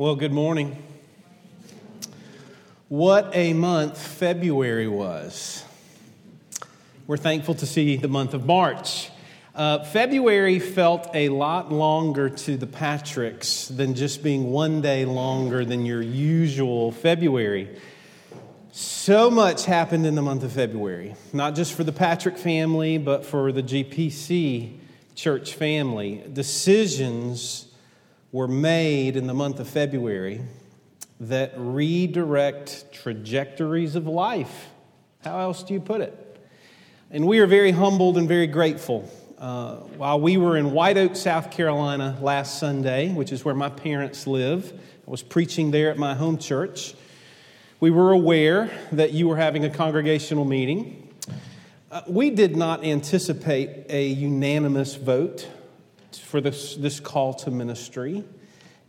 Well, good morning. What a month February was. We're thankful to see the month of March. Uh, February felt a lot longer to the Patricks than just being one day longer than your usual February. So much happened in the month of February, not just for the Patrick family, but for the GPC church family. Decisions were made in the month of February that redirect trajectories of life. How else do you put it? And we are very humbled and very grateful. Uh, while we were in White Oak, South Carolina last Sunday, which is where my parents live, I was preaching there at my home church. We were aware that you were having a congregational meeting. Uh, we did not anticipate a unanimous vote for this, this call to ministry.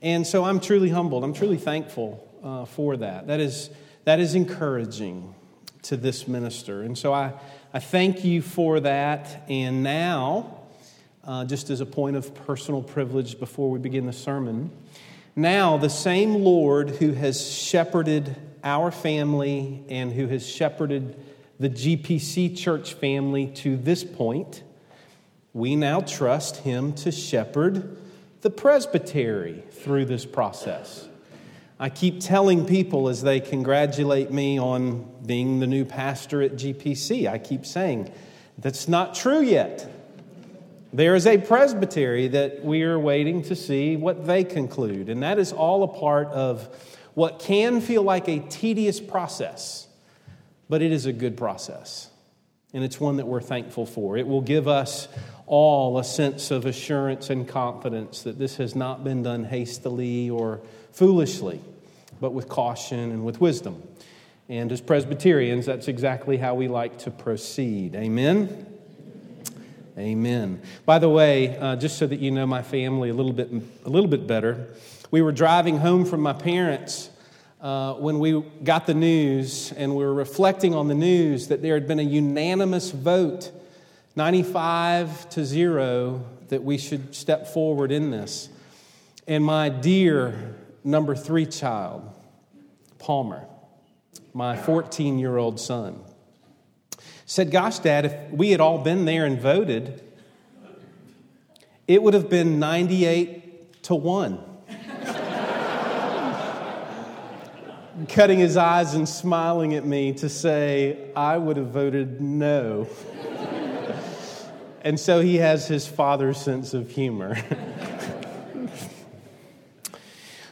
And so I'm truly humbled. I'm truly thankful uh, for that. That is, that is encouraging to this minister. And so I, I thank you for that. And now, uh, just as a point of personal privilege before we begin the sermon, now the same Lord who has shepherded our family and who has shepherded the GPC church family to this point we now trust him to shepherd the presbytery through this process. I keep telling people as they congratulate me on being the new pastor at GPC, I keep saying, that's not true yet. There is a presbytery that we are waiting to see what they conclude, and that is all a part of what can feel like a tedious process, but it is a good process. And it's one that we're thankful for. It will give us all a sense of assurance and confidence that this has not been done hastily or foolishly, but with caution and with wisdom. And as Presbyterians, that's exactly how we like to proceed. Amen? Amen. By the way, uh, just so that you know my family a little bit, a little bit better, we were driving home from my parents uh, when we got the news and we were reflecting on the news that there had been a unanimous vote, 95 to 0, that we should step forward in this. And my dear number three child, Palmer, my 14 year old son, said, Gosh, Dad, if we had all been there and voted, it would have been 98 to 1. Cutting his eyes and smiling at me to say, I would have voted no. and so he has his father's sense of humor.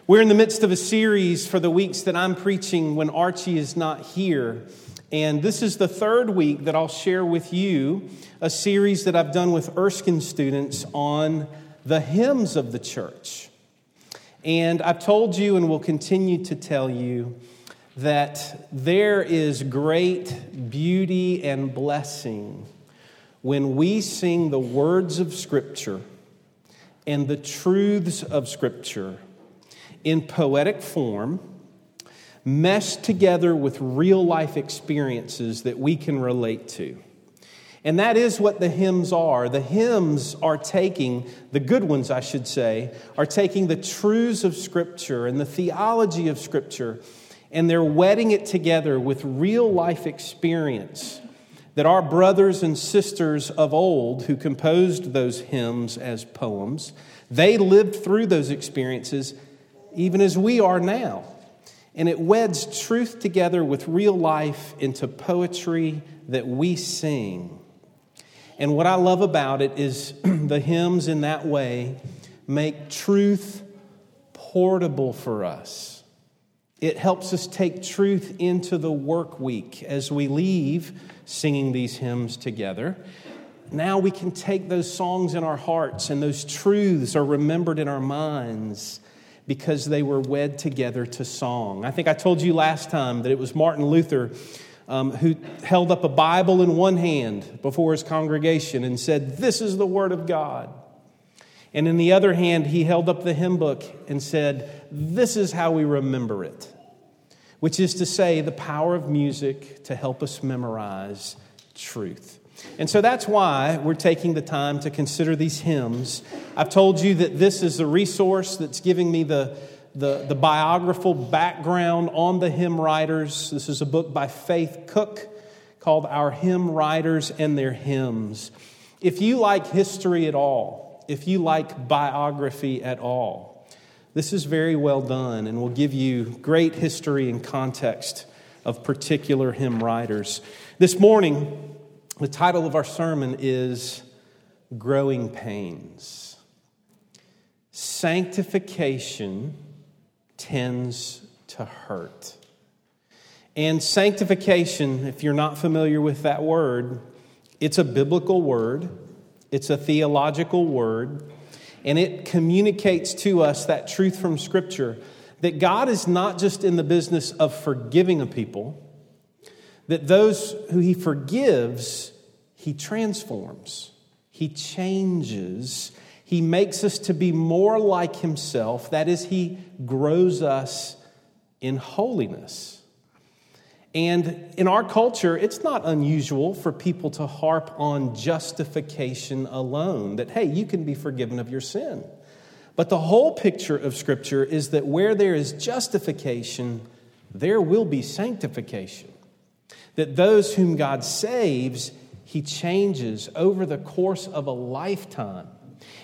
We're in the midst of a series for the weeks that I'm preaching when Archie is not here. And this is the third week that I'll share with you a series that I've done with Erskine students on the hymns of the church. And I've told you and will continue to tell you that there is great beauty and blessing when we sing the words of Scripture and the truths of Scripture in poetic form, meshed together with real life experiences that we can relate to. And that is what the hymns are. The hymns are taking, the good ones, I should say, are taking the truths of Scripture and the theology of Scripture, and they're wedding it together with real life experience that our brothers and sisters of old who composed those hymns as poems, they lived through those experiences even as we are now. And it weds truth together with real life into poetry that we sing. And what I love about it is the hymns in that way make truth portable for us. It helps us take truth into the work week as we leave singing these hymns together. Now we can take those songs in our hearts, and those truths are remembered in our minds because they were wed together to song. I think I told you last time that it was Martin Luther um, who held up a Bible in one hand before his congregation and said, This is the Word of God. And in the other hand, he held up the hymn book and said, This is how we remember it, which is to say, the power of music to help us memorize truth. And so that's why we're taking the time to consider these hymns. I've told you that this is the resource that's giving me the the, the biographical background on the hymn writers. This is a book by Faith Cook called Our Hymn Writers and Their Hymns. If you like history at all, if you like biography at all, this is very well done and will give you great history and context of particular hymn writers. This morning, the title of our sermon is Growing Pains. Sanctification tends to hurt. And sanctification, if you're not familiar with that word, it's a biblical word, it's a theological word, and it communicates to us that truth from Scripture that God is not just in the business of forgiving a people, that those who He forgives, He transforms, He changes, He makes us to be more like Himself. That is, He grows us in holiness. And in our culture, it's not unusual for people to harp on justification alone, that, hey, you can be forgiven of your sin. But the whole picture of Scripture is that where there is justification, there will be sanctification. That those whom God saves, He changes over the course of a lifetime.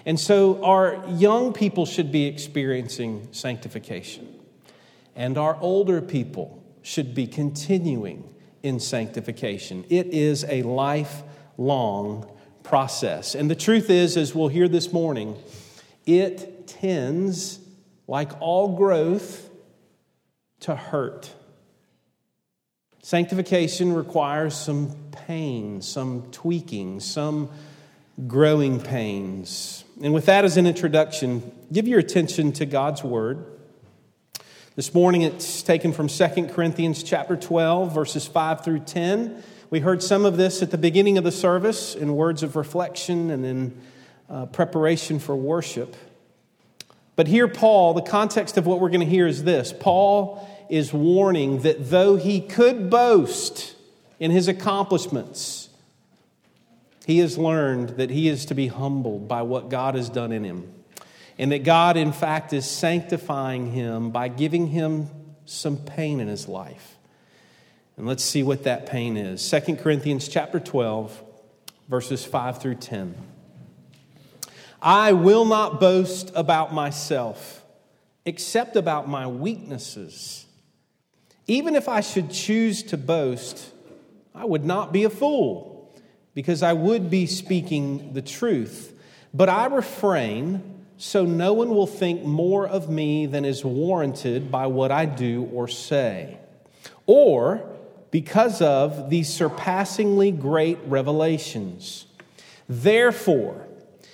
And so our young people should be experiencing sanctification, and our older people should be continuing in sanctification. It is a lifelong process. And the truth is, as we'll hear this morning, it tends, like all growth, to hurt. Sanctification requires some pain, some tweaking, some growing pains. And with that as an introduction, give your attention to God's Word. This morning it's taken from 2 Corinthians chapter 12 verses 5 through 10. We heard some of this at the beginning of the service in words of reflection and in uh, preparation for worship. But here Paul, the context of what we're going to hear is this. Paul is warning that though he could boast in his accomplishments, he has learned that he is to be humbled by what God has done in him and that God, in fact, is sanctifying him by giving him some pain in his life. And let's see what that pain is. 2 Corinthians chapter 12, verses 5 through 10. I will not boast about myself, except about my weaknesses. Even if I should choose to boast, I would not be a fool, because I would be speaking the truth. But I refrain so no one will think more of me than is warranted by what I do or say, or because of these surpassingly great revelations. Therefore,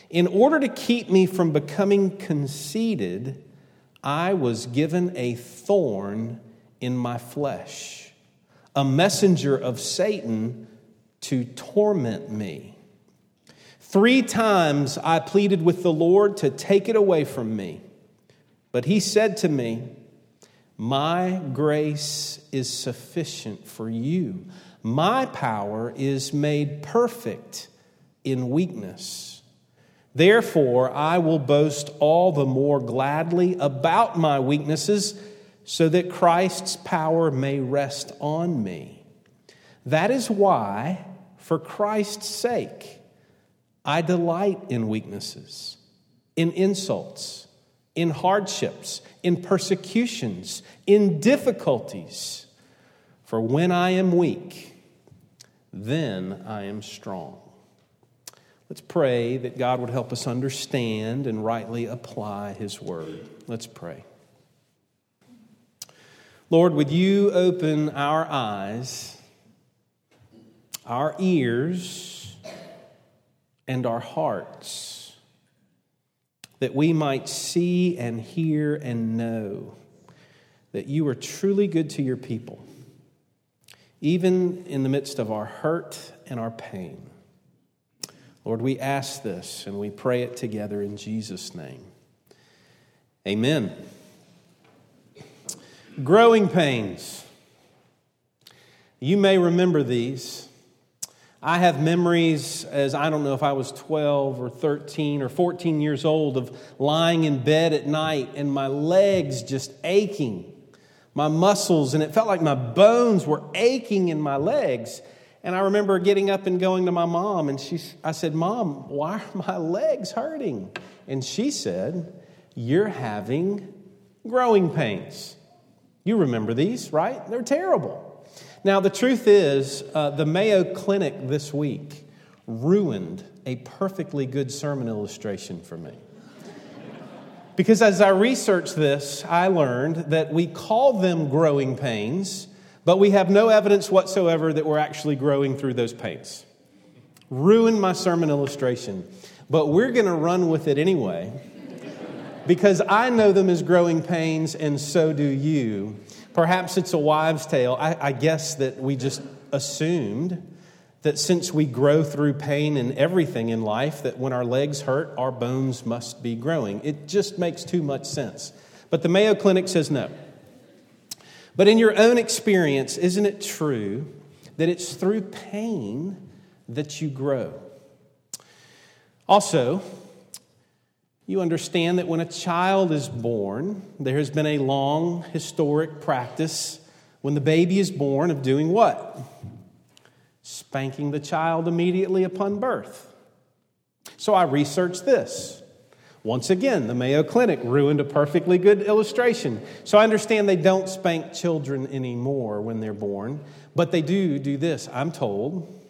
in order to keep me from becoming conceited, I was given a thorn in my flesh, a messenger of Satan to torment me. Three times I pleaded with the Lord to take it away from me. But he said to me, My grace is sufficient for you. My power is made perfect in weakness. Therefore, I will boast all the more gladly about my weaknesses so that Christ's power may rest on me. That is why, for Christ's sake, I delight in weaknesses, in insults, in hardships, in persecutions, in difficulties. For when I am weak, then I am strong. Let's pray that God would help us understand and rightly apply His word. Let's pray. Lord, would you open our eyes, our ears, and our hearts, that we might see and hear and know that you are truly good to your people, even in the midst of our hurt and our pain. Lord, we ask this and we pray it together in Jesus' name. Amen. Growing pains. You may remember these. I have memories as I don't know if I was 12 or 13 or 14 years old of lying in bed at night and my legs just aching, my muscles, and it felt like my bones were aching in my legs. And I remember getting up and going to my mom, and she, I said, Mom, why are my legs hurting? And she said, You're having growing pains. You remember these, right? They're terrible. Now, the truth is, uh, the Mayo Clinic this week ruined a perfectly good sermon illustration for me. because as I researched this, I learned that we call them growing pains, but we have no evidence whatsoever that we're actually growing through those pains. Ruined my sermon illustration, but we're going to run with it anyway because I know them as growing pains, and so do you. Perhaps it's a wives' tale. I, I guess that we just assumed that since we grow through pain and everything in life, that when our legs hurt, our bones must be growing. It just makes too much sense. But the Mayo Clinic says no. But in your own experience, isn't it true that it's through pain that you grow? Also, you understand that when a child is born, there has been a long historic practice when the baby is born of doing what? Spanking the child immediately upon birth. So I researched this. Once again, the Mayo Clinic ruined a perfectly good illustration. So I understand they don't spank children anymore when they're born, but they do do this. I'm told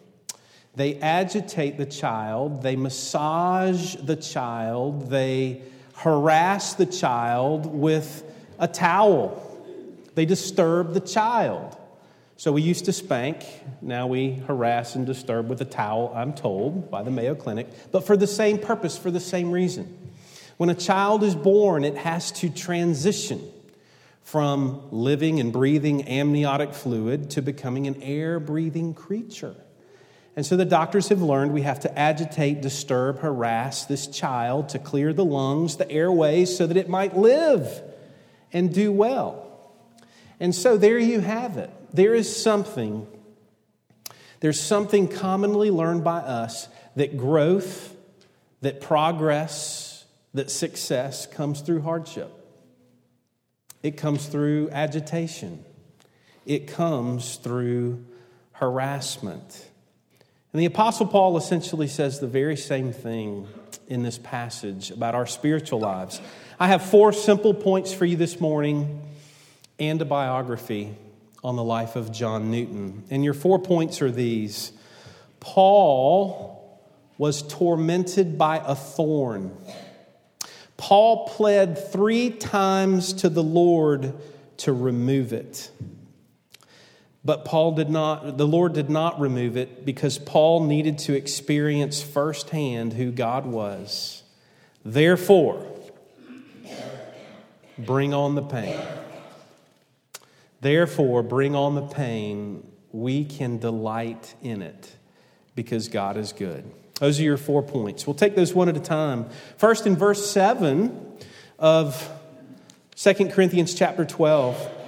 they agitate the child, they massage the child, they harass the child with a towel, they disturb the child. So we used to spank, now we harass and disturb with a towel, I'm told, by the Mayo Clinic, but for the same purpose, for the same reason. When a child is born, it has to transition from living and breathing amniotic fluid to becoming an air breathing creature. And so the doctors have learned we have to agitate, disturb, harass this child to clear the lungs, the airways, so that it might live and do well. And so there you have it. There is something, there's something commonly learned by us that growth, that progress, that success comes through hardship. It comes through agitation. It comes through harassment. And the Apostle Paul essentially says the very same thing in this passage about our spiritual lives. I have four simple points for you this morning and a biography on the life of John Newton. And your four points are these Paul was tormented by a thorn. Paul pled three times to the Lord to remove it. But Paul did not, the Lord did not remove it because Paul needed to experience firsthand who God was. Therefore, bring on the pain. Therefore, bring on the pain. We can delight in it because God is good. Those are your four points. We'll take those one at a time. First, in verse 7 of 2 Corinthians chapter 12.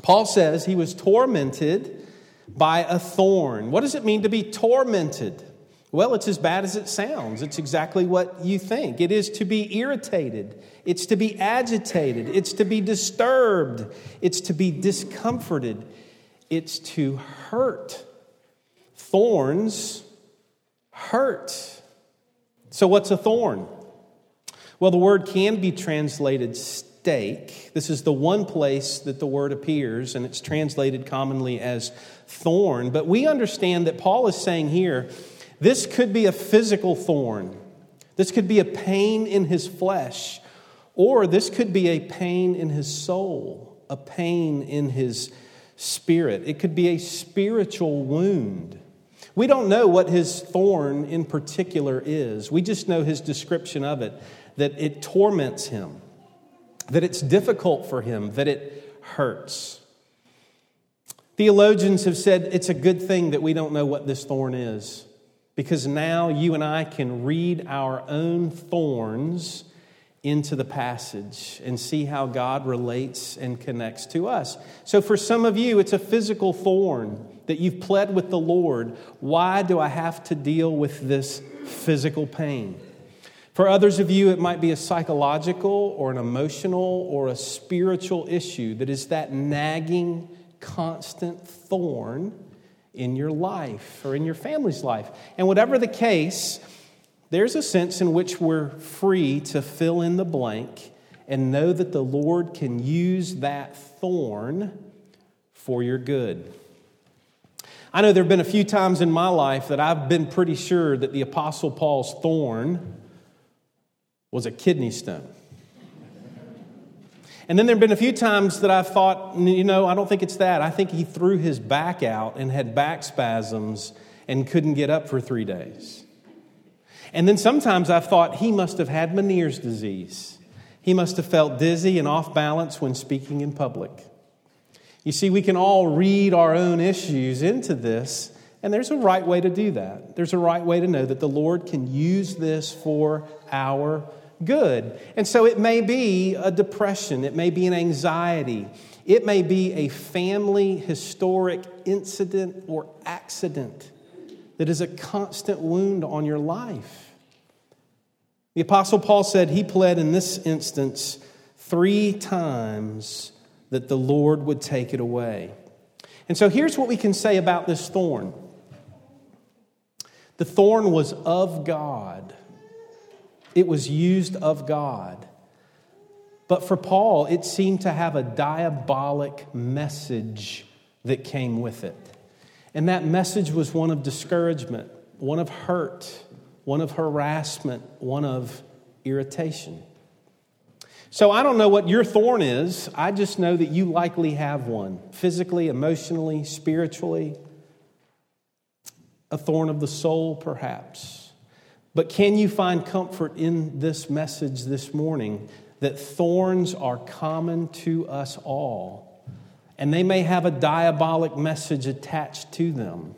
Paul says he was tormented by a thorn. What does it mean to be tormented? Well, it's as bad as it sounds. It's exactly what you think. It is to be irritated, it's to be agitated, it's to be disturbed, it's to be discomforted, it's to hurt. Thorns hurt. So, what's a thorn? Well, the word can be translated stake. This is the one place that the word appears, and it's translated commonly as thorn. But we understand that Paul is saying here this could be a physical thorn, this could be a pain in his flesh, or this could be a pain in his soul, a pain in his spirit. It could be a spiritual wound. We don't know what his thorn in particular is. We just know his description of it, that it torments him that it's difficult for him, that it hurts. Theologians have said it's a good thing that we don't know what this thorn is because now you and I can read our own thorns into the passage and see how God relates and connects to us. So, for some of you, it's a physical thorn. that you've pled with the Lord, why do I have to deal with this physical pain? For others of you, it might be a psychological or an emotional or a spiritual issue that is that nagging, constant thorn in your life or in your family's life. And whatever the case, there's a sense in which we're free to fill in the blank and know that the Lord can use that thorn for your good. I know there have been a few times in my life that I've been pretty sure that the Apostle Paul's thorn was a kidney stone. And then there have been a few times that I've thought, you know, I don't think it's that. I think he threw his back out and had back spasms and couldn't get up for three days. And then sometimes I've thought he must have had Meniere's disease. He must have felt dizzy and off balance when speaking in public. You see, we can all read our own issues into this, and there's a right way to do that. There's a right way to know that the Lord can use this for our good. And so it may be a depression, it may be an anxiety, it may be a family historic incident or accident that is a constant wound on your life. The Apostle Paul said he pled in this instance three times that the Lord would take it away. And so here's what we can say about this thorn the thorn was of God, it was used of God. But for Paul, it seemed to have a diabolic message that came with it. And that message was one of discouragement, one of hurt, one of harassment, one of irritation. So I don't know what your thorn is. I just know that you likely have one physically, emotionally, spiritually. A thorn of the soul, perhaps. But can you find comfort in this message this morning that thorns are common to us all? And they may have a diabolic message attached to them,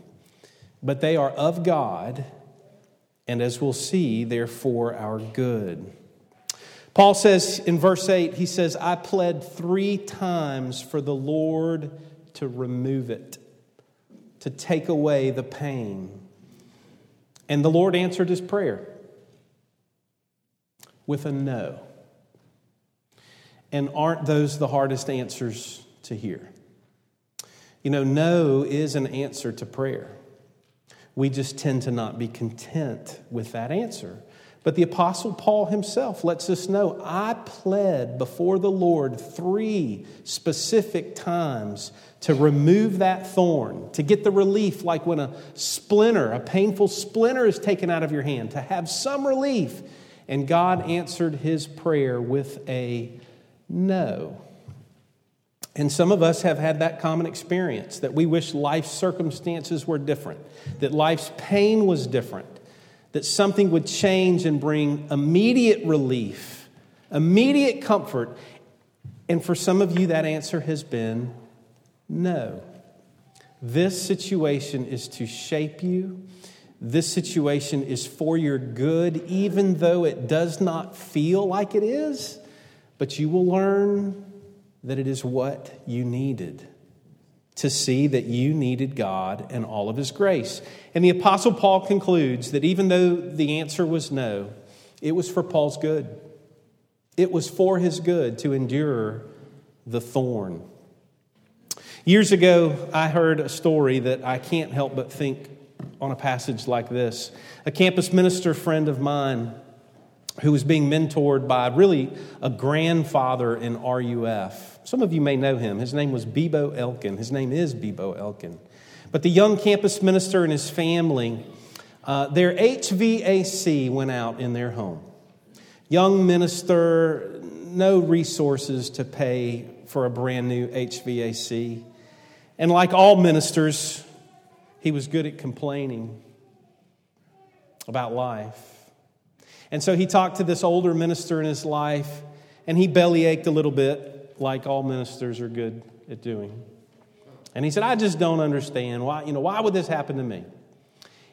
but they are of God, and as we'll see, they're for our good. Paul says in verse 8, he says, I pled three times for the Lord to remove it, to take away the pain. And the Lord answered his prayer with a no. And aren't those the hardest answers to hear? You know, no is an answer to prayer. We just tend to not be content with that answer. But the Apostle Paul himself lets us know I pled before the Lord three specific times to remove that thorn, to get the relief, like when a splinter, a painful splinter is taken out of your hand, to have some relief. And God answered his prayer with a no. And some of us have had that common experience that we wish life's circumstances were different, that life's pain was different that something would change and bring immediate relief, immediate comfort. And for some of you, that answer has been no. This situation is to shape you. This situation is for your good, even though it does not feel like it is. But you will learn that it is what you needed to see that you needed God and all of His grace. And the Apostle Paul concludes that even though the answer was no, it was for Paul's good. It was for his good to endure the thorn. Years ago, I heard a story that I can't help but think on a passage like this. A campus minister friend of mine who was being mentored by really a grandfather in RUF. Some of you may know him. His name was Bebo Elkin. His name is Bebo Elkin. But the young campus minister and his family, uh, their HVAC went out in their home. Young minister, no resources to pay for a brand new HVAC. And like all ministers, he was good at complaining about life. And so he talked to this older minister in his life, and he bellyached a little bit, like all ministers are good at doing. And he said, I just don't understand. Why, you know, why would this happen to me?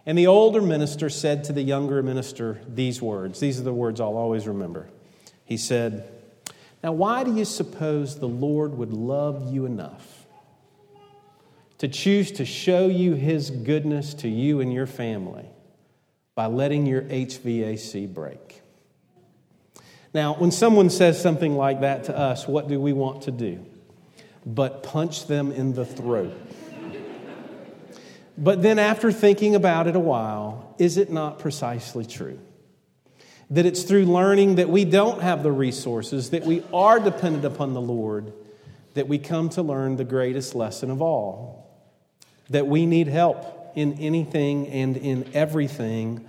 And the older minister said to the younger minister these words. These are the words I'll always remember. He said, Now, why do you suppose the Lord would love you enough to choose to show you His goodness to you and your family by letting your HVAC break. Now, when someone says something like that to us, what do we want to do? But punch them in the throat. but then, after thinking about it a while, is it not precisely true? That it's through learning that we don't have the resources, that we are dependent upon the Lord, that we come to learn the greatest lesson of all that we need help in anything and in everything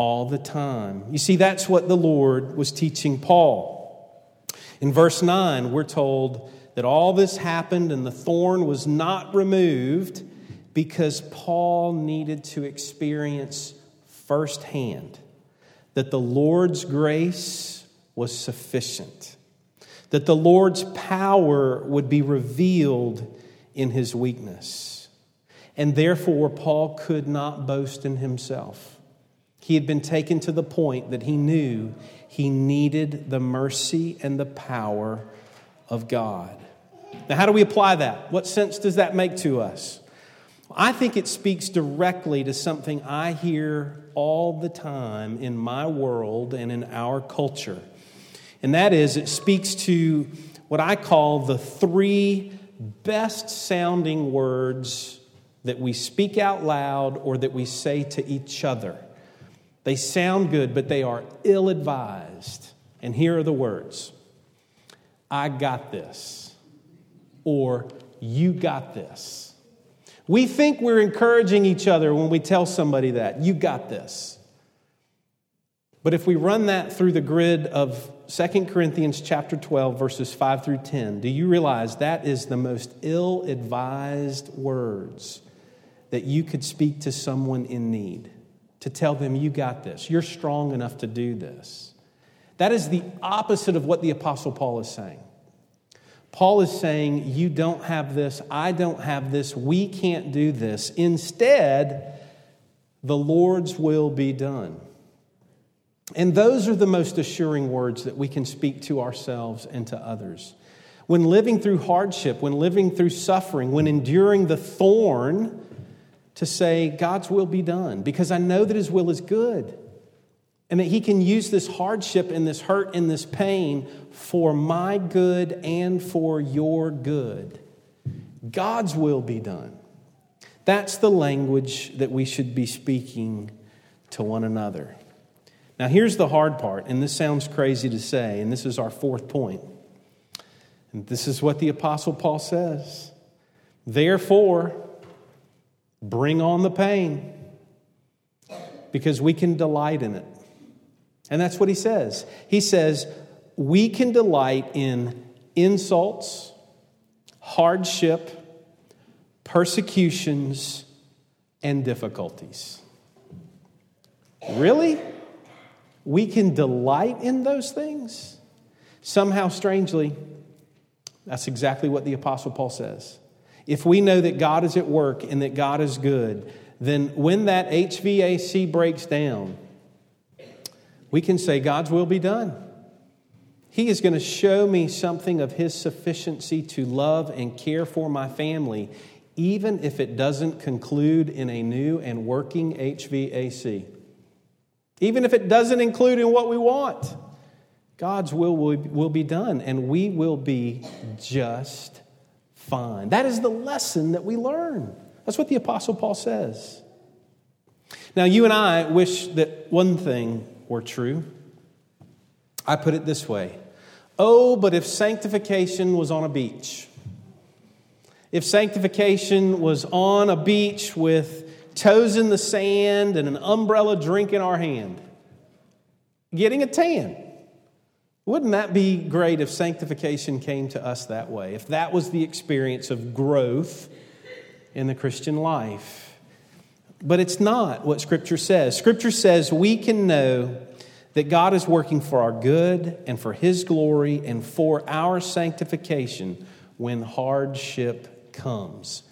all the time. You see, that's what the Lord was teaching Paul. In verse 9, we're told that all this happened and the thorn was not removed because Paul needed to experience firsthand that the Lord's grace was sufficient, that the Lord's power would be revealed in his weakness. And therefore, Paul could not boast in himself. He had been taken to the point that he knew he needed the mercy and the power of God. Now, how do we apply that? What sense does that make to us? I think it speaks directly to something I hear all the time in my world and in our culture. And that is, it speaks to what I call the three best sounding words that we speak out loud or that we say to each other. They sound good, but they are ill advised. And here are the words I got this, or you got this. We think we're encouraging each other when we tell somebody that, you got this. But if we run that through the grid of 2 Corinthians chapter 12 verses 5 through 10, do you realize that is the most ill-advised words that you could speak to someone in need? To tell them, You got this. You're strong enough to do this. That is the opposite of what the Apostle Paul is saying. Paul is saying, You don't have this. I don't have this. We can't do this. Instead, the Lord's will be done. And those are the most assuring words that we can speak to ourselves and to others. When living through hardship, when living through suffering, when enduring the thorn, to say, God's will be done, because I know that His will is good and that He can use this hardship and this hurt and this pain for my good and for your good. God's will be done. That's the language that we should be speaking to one another. Now, here's the hard part, and this sounds crazy to say, and this is our fourth point. And this is what the Apostle Paul says. Therefore, Bring on the pain because we can delight in it. And that's what he says. He says, we can delight in insults, hardship, persecutions, and difficulties. Really? We can delight in those things? Somehow, strangely, that's exactly what the Apostle Paul says. If we know that God is at work and that God is good, then when that HVAC breaks down, we can say, God's will be done. He is going to show me something of His sufficiency to love and care for my family, even if it doesn't conclude in a new and working HVAC. Even if it doesn't include in what we want, God's will will be done, and we will be just fine. That is the lesson that we learn. That's what the Apostle Paul says. Now, you and I wish that one thing were true. I put it this way Oh, but if sanctification was on a beach, if sanctification was on a beach with toes in the sand and an umbrella drink in our hand, getting a tan. Wouldn't that be great if sanctification came to us that way? If that was the experience of growth in the Christian life? But it's not what Scripture says. Scripture says we can know that God is working for our good and for His glory and for our sanctification when hardship comes.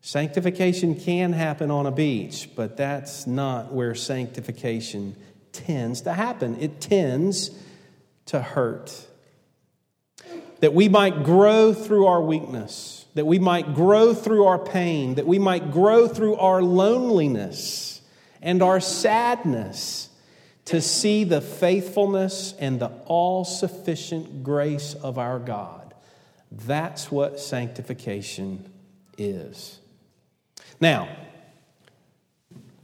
Sanctification can happen on a beach, but that's not where sanctification tends to happen. It tends to hurt. that we might grow through our weakness, that we might grow through our pain, that we might grow through our loneliness and our sadness to see the faithfulness and the all sufficient grace of our God. That's what sanctification is. Now,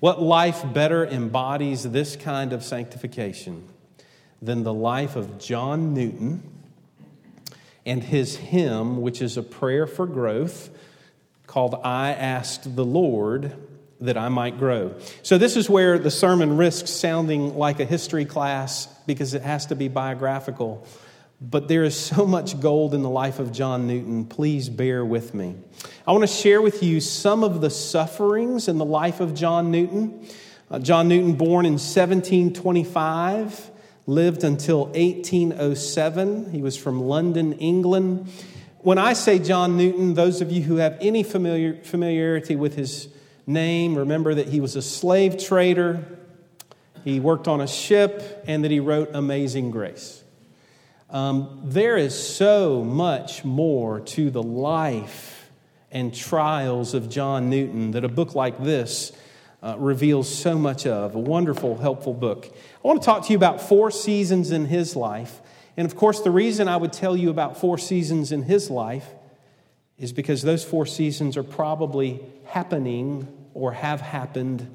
what life better embodies this kind of sanctification than the life of John Newton and his hymn, which is a prayer for growth called I Asked the Lord that I might grow. So, this is where the sermon risks sounding like a history class because it has to be biographical. But there is so much gold in the life of John Newton. Please bear with me. I want to share with you some of the sufferings in the life of John Newton. Uh, John Newton, born in 1725, lived until 1807. He was from London, England. When I say John Newton, those of you who have any familiar, familiarity with his name, remember that he was a slave trader, he worked on a ship, and that he wrote Amazing Grace. Um, there is so much more to the life and trials of John Newton that a book like this uh, reveals so much of. A wonderful, helpful book. I want to talk to you about four seasons in his life. And of course, the reason I would tell you about four seasons in his life is because those four seasons are probably happening or have happened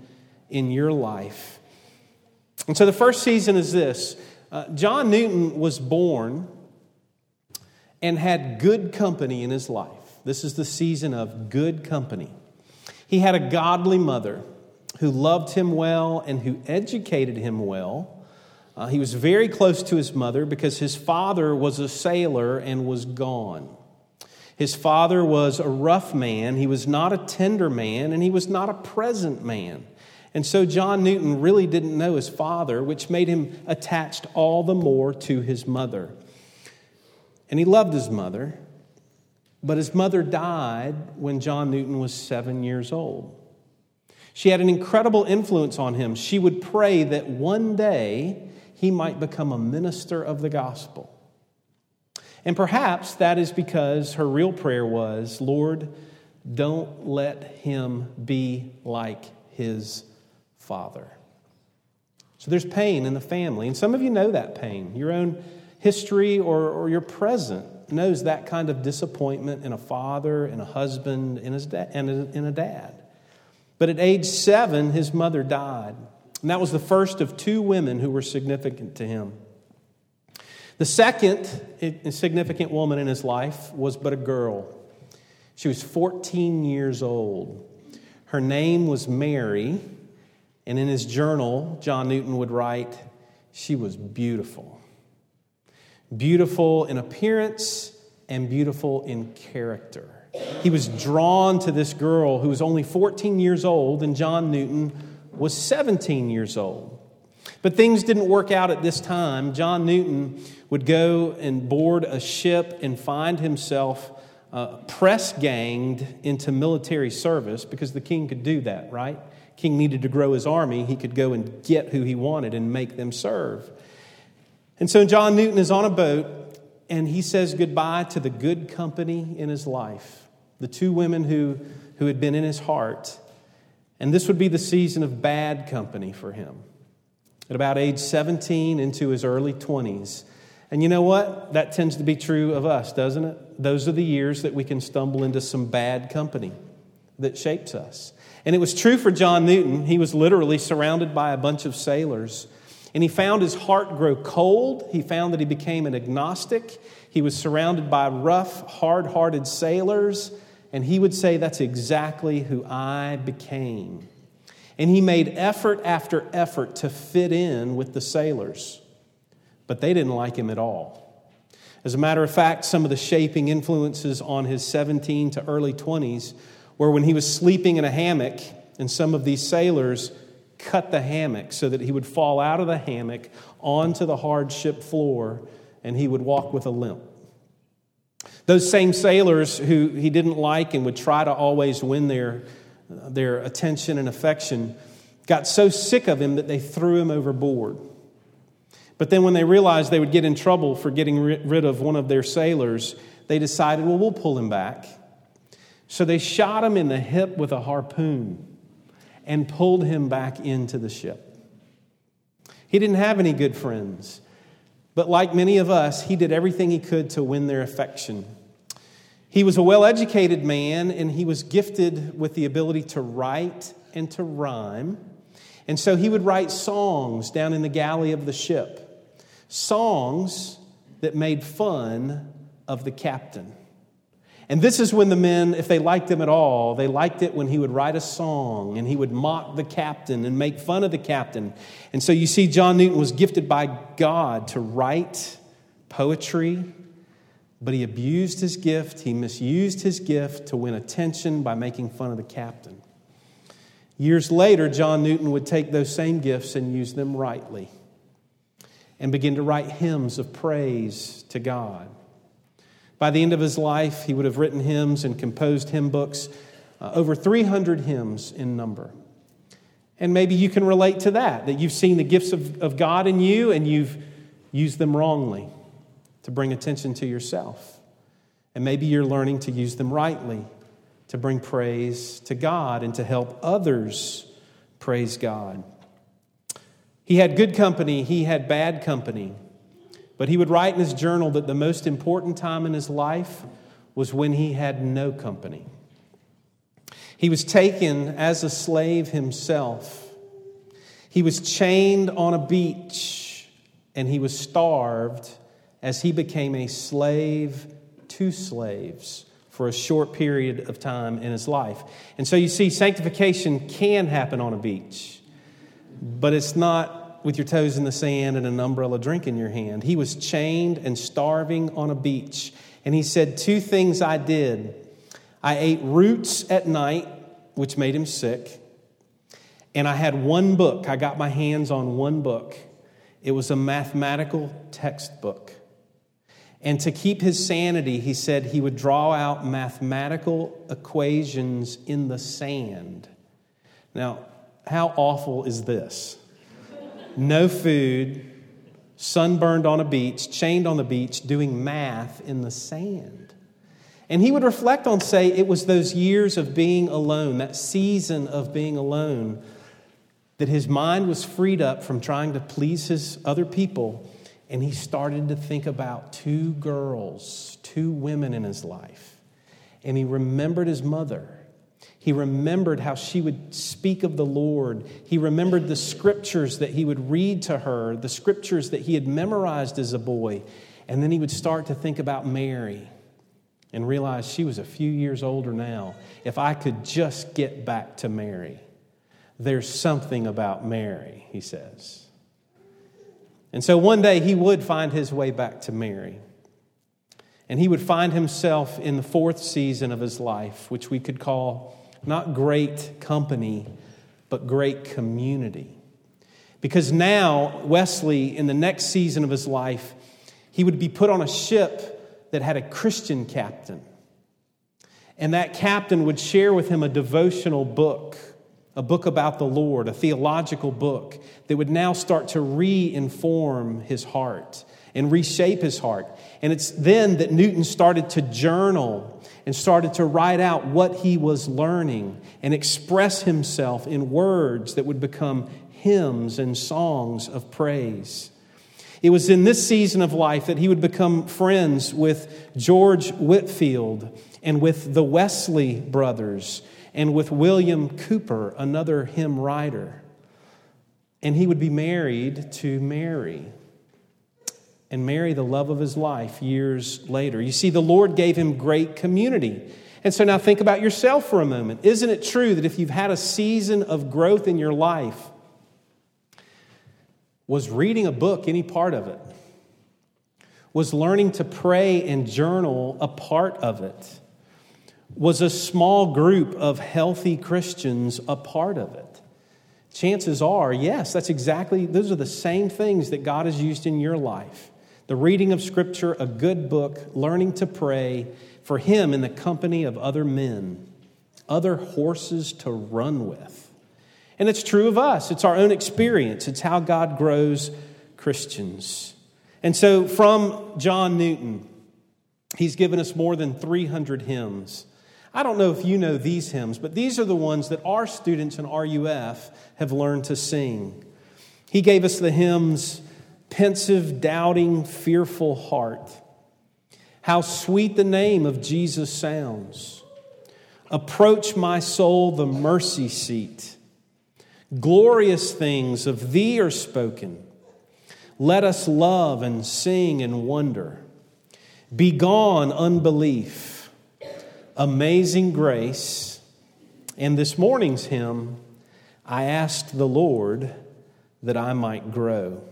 in your life. And so the first season is this uh, John Newton was born and had good company in his life. This is the season of good company. He had a godly mother who loved him well and who educated him well. Uh, he was very close to his mother because his father was a sailor and was gone. His father was a rough man, he was not a tender man, and he was not a present man. And so John Newton really didn't know his father, which made him attached all the more to his mother. And he loved his mother, but his mother died when John Newton was seven years old. She had an incredible influence on him. She would pray that one day he might become a minister of the gospel. And perhaps that is because her real prayer was, Lord, don't let him be like his father. So there's pain in the family. And some of you know that pain. Your own history or, or your present knows that kind of disappointment in a father, in a husband, in, his da- and in a dad. But at age seven, his mother died. And that was the first of two women who were significant to him. The second significant woman in his life was but a girl. She was 14 years old. Her name was Mary, and in his journal, John Newton would write, She was beautiful. Beautiful in appearance and beautiful in character. He was drawn to this girl who was only 14 years old, and John Newton was 17 years old. But things didn't work out at this time. John Newton would go and board a ship and find himself uh, press ganged into military service because the king could do that, right? King needed to grow his army. He could go and get who he wanted and make them serve. And so John Newton is on a boat and he says goodbye to the good company in his life, the two women who, who had been in his heart. And this would be the season of bad company for him. At about age 17 into his early 20s. And you know what? That tends to be true of us, doesn't it? Those are the years that we can stumble into some bad company that shapes us. And it was true for John Newton. He was literally surrounded by a bunch of sailors and he found his heart grow cold. He found that he became an agnostic. He was surrounded by rough, hard hearted sailors. And he would say, That's exactly who I became. And he made effort after effort to fit in with the sailors, but they didn't like him at all. As a matter of fact, some of the shaping influences on his 17 to early 20s were when he was sleeping in a hammock, and some of these sailors cut the hammock so that he would fall out of the hammock onto the hard ship floor and he would walk with a limp. Those same sailors who he didn't like and would try to always win their, their attention and affection got so sick of him that they threw him overboard. But then when they realized they would get in trouble for getting rid of one of their sailors, they decided, well, we'll pull him back. So they shot him in the hip with a harpoon and pulled him back into the ship. He didn't have any good friends, but like many of us, he did everything he could to win their affection. He was a well educated man and he was gifted with the ability to write and to rhyme. And so he would write songs down in the galley of the ship songs that made fun of the captain. And this is when the men, if they liked him at all, they liked it when he would write a song and he would mock the captain and make fun of the captain. And so you see, John Newton was gifted by God to write poetry, but he abused his gift. He misused his gift to win attention by making fun of the captain. Years later, John Newton would take those same gifts and use them rightly and begin to write hymns of praise to God. By the end of his life, he would have written hymns and composed hymn books, uh, over 300 hymns in number. And maybe you can relate to that, that you've seen the gifts of, of God in you and you've used them wrongly to bring attention to yourself. And maybe you're learning to use them rightly to bring praise to God and to help others praise God. He had good company, he had bad company. But he would write in his journal that the most important time in his life was when he had no company. He was taken as a slave himself. He was chained on a beach and he was starved as he became a slave to slaves for a short period of time in his life. And so you see, sanctification can happen on a beach, but it's not with your toes in the sand and an umbrella drink in your hand. He was chained and starving on a beach. And he said, Two things I did. I ate roots at night, which made him sick. And I had one book. I got my hands on one book. It was a mathematical textbook. And to keep his sanity, he said he would draw out mathematical equations in the sand. Now, how awful is this? No food, sunburned on a beach, chained on the beach, doing math in the sand. And he would reflect on, say, it was those years of being alone, that season of being alone, that his mind was freed up from trying to please his other people, and he started to think about two girls, two women in his life. And he remembered his mother he remembered how she would speak of the Lord. He remembered the scriptures that he would read to her, the scriptures that he had memorized as a boy. And then he would start to think about Mary and realize she was a few years older now. If I could just get back to Mary, there's something about Mary, he says. And so one day he would find his way back to Mary. And he would find himself in the fourth season of his life, which we could call not great company, but great community. Because now, Wesley, in the next season of his life, he would be put on a ship that had a Christian captain. And that captain would share with him a devotional book, a book about the Lord, a theological book that would now start to re inform his heart and reshape his heart. And it's then that Newton started to journal and started to write out what he was learning and express himself in words that would become hymns and songs of praise. It was in this season of life that he would become friends with George Whitefield and with the Wesley brothers and with William Cowper, another hymn writer. And he would be married to Mary and marry the love of his life years later. You see, the Lord gave him great community. And so now think about yourself for a moment. Isn't it true that if you've had a season of growth in your life, was reading a book any part of it? Was learning to pray and journal a part of it? Was a small group of healthy Christians a part of it? Chances are, yes, that's exactly, those are the same things that God has used in your life the reading of Scripture, a good book, learning to pray for Him in the company of other men, other horses to run with. And it's true of us, it's our own experience, it's how God grows Christians. And so, from John Newton, he's given us more than 300 hymns. I don't know if you know these hymns, but these are the ones that our students in RUF have learned to sing. He gave us the hymns Pensive, Doubting, Fearful Heart. How sweet the name of Jesus sounds. Approach my soul the mercy seat. Glorious things of thee are spoken. Let us love and sing and wonder. Begone unbelief, amazing grace. And this morning's hymn, I asked the Lord that I might grow.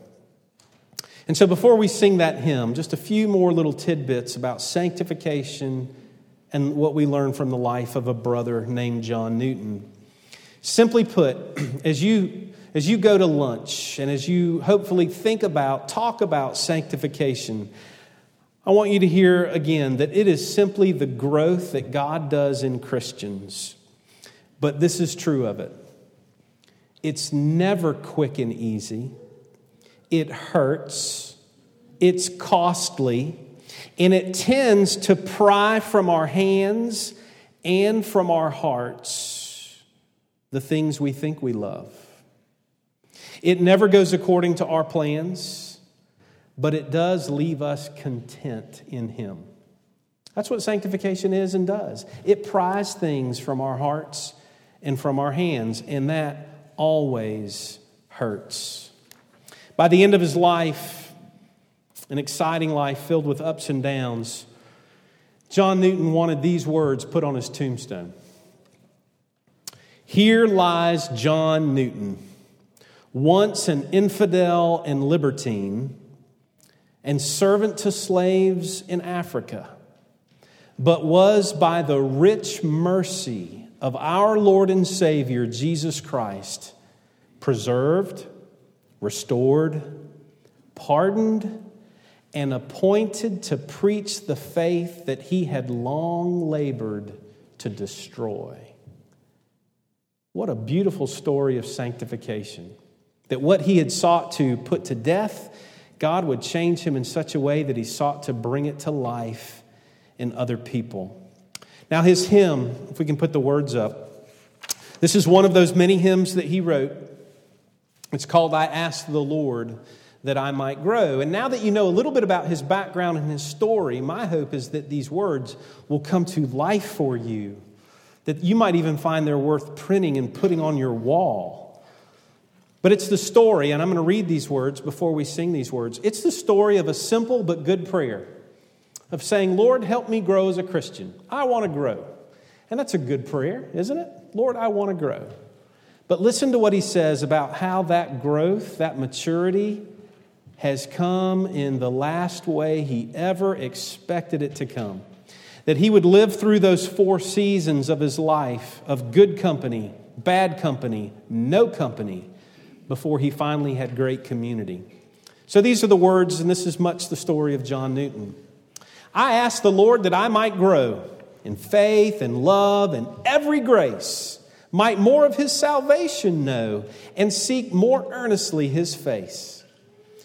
And so before we sing that hymn, just a few more little tidbits about sanctification and what we learn from the life of a brother named John Newton. Simply put, as you, as you go to lunch and as you hopefully think about, talk about sanctification, I want you to hear again that it is simply the growth that God does in Christians. But this is true of it it's never quick and easy, it hurts, it's costly, and it tends to pry from our hands and from our hearts the things we think we love. It never goes according to our plans, but it does leave us content in Him. That's what sanctification is and does. It pries things from our hearts and from our hands, and that always hurts. By the end of his life, an exciting life filled with ups and downs, John Newton wanted these words put on his tombstone. Here lies John Newton, once an infidel and libertine, and servant to slaves in Africa, but was by the rich mercy of our Lord and Savior Jesus Christ preserved, restored, pardoned, and appointed to preach the faith that he had long labored to destroy. What a beautiful story of sanctification. That what he had sought to put to death, God would change him in such a way that he sought to bring it to life in other people. Now, his hymn, if we can put the words up, this is one of those many hymns that he wrote. It's called I Asked the Lord that I might grow. And now that you know a little bit about his background and his story, my hope is that these words will come to life for you that you might even find they're worth printing and putting on your wall. But it's the story, and I'm going to read these words before we sing these words. It's the story of a simple but good prayer of saying, Lord, help me grow as a Christian. I want to grow. And that's a good prayer, isn't it? Lord, I want to grow. But listen to what he says about how that growth, that maturity, has come in the last way he ever expected it to come that he would live through those four seasons of his life of good company, bad company, no company, before he finally had great community. So these are the words, and this is much the story of John Newton. I asked the Lord that I might grow in faith and love and every grace, might more of his salvation know, and seek more earnestly his face.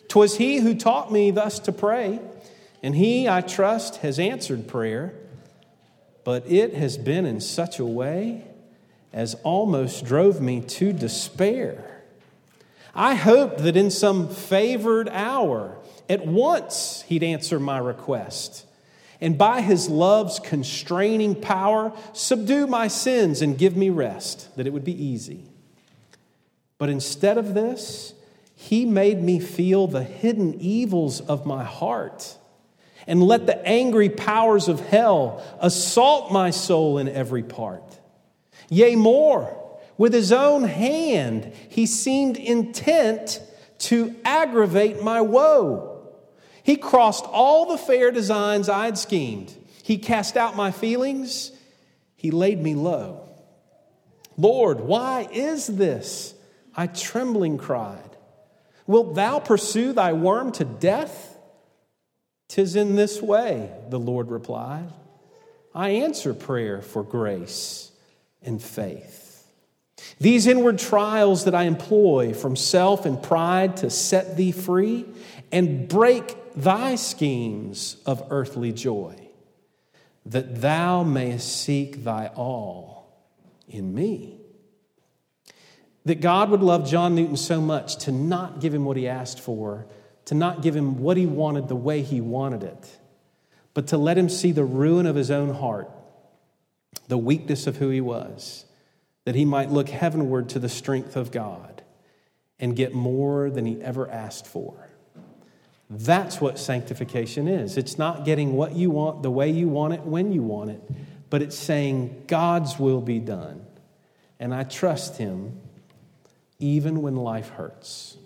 'Twas he who taught me thus to pray, and he, I trust, has answered prayer but it has been in such a way as almost drove me to despair. I hoped that in some favored hour, at once he'd answer my request, and by his love's constraining power, subdue my sins and give me rest, that it would be easy. But instead of this, he made me feel the hidden evils of my heart and let the angry powers of hell assault my soul in every part. Yea, more, with his own hand he seemed intent to aggravate my woe. He crossed all the fair designs I had schemed. He cast out my feelings. He laid me low. Lord, why is this? I trembling cried. Wilt thou pursue thy worm to death? Tis in this way, the Lord replied. I answer prayer for grace and faith. These inward trials that I employ from self and pride to set thee free and break thy schemes of earthly joy, that thou mayest seek thy all in me. That God would love John Newton so much to not give him what he asked for, to not give him what he wanted the way he wanted it, but to let him see the ruin of his own heart, the weakness of who he was, that he might look heavenward to the strength of God and get more than he ever asked for. That's what sanctification is. It's not getting what you want the way you want it when you want it, but it's saying God's will be done. And I trust him even when life hurts.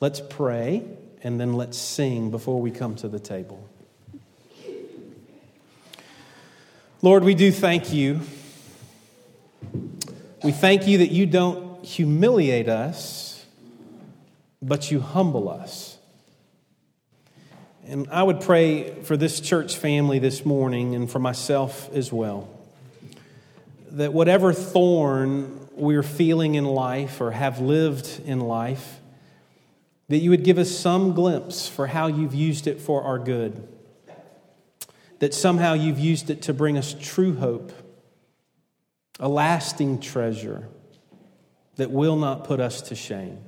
Let's pray and then let's sing before we come to the table. Lord, we do thank you. We thank you that you don't humiliate us, but you humble us. And I would pray for this church family this morning and for myself as well that whatever thorn we're feeling in life or have lived in life, that you would give us some glimpse for how you've used it for our good. That somehow you've used it to bring us true hope, a lasting treasure that will not put us to shame.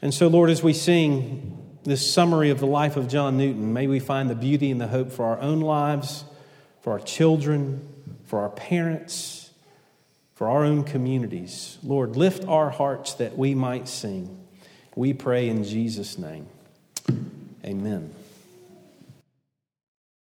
And so, Lord, as we sing this summary of the life of John Newton, may we find the beauty and the hope for our own lives, for our children, for our parents for our own communities. Lord, lift our hearts that we might sing. We pray in Jesus' name. Amen.